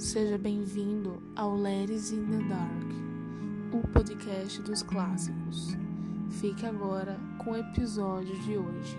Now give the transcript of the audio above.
Seja bem-vindo ao Letters in the Dark, o podcast dos clássicos. Fique agora com o episódio de hoje.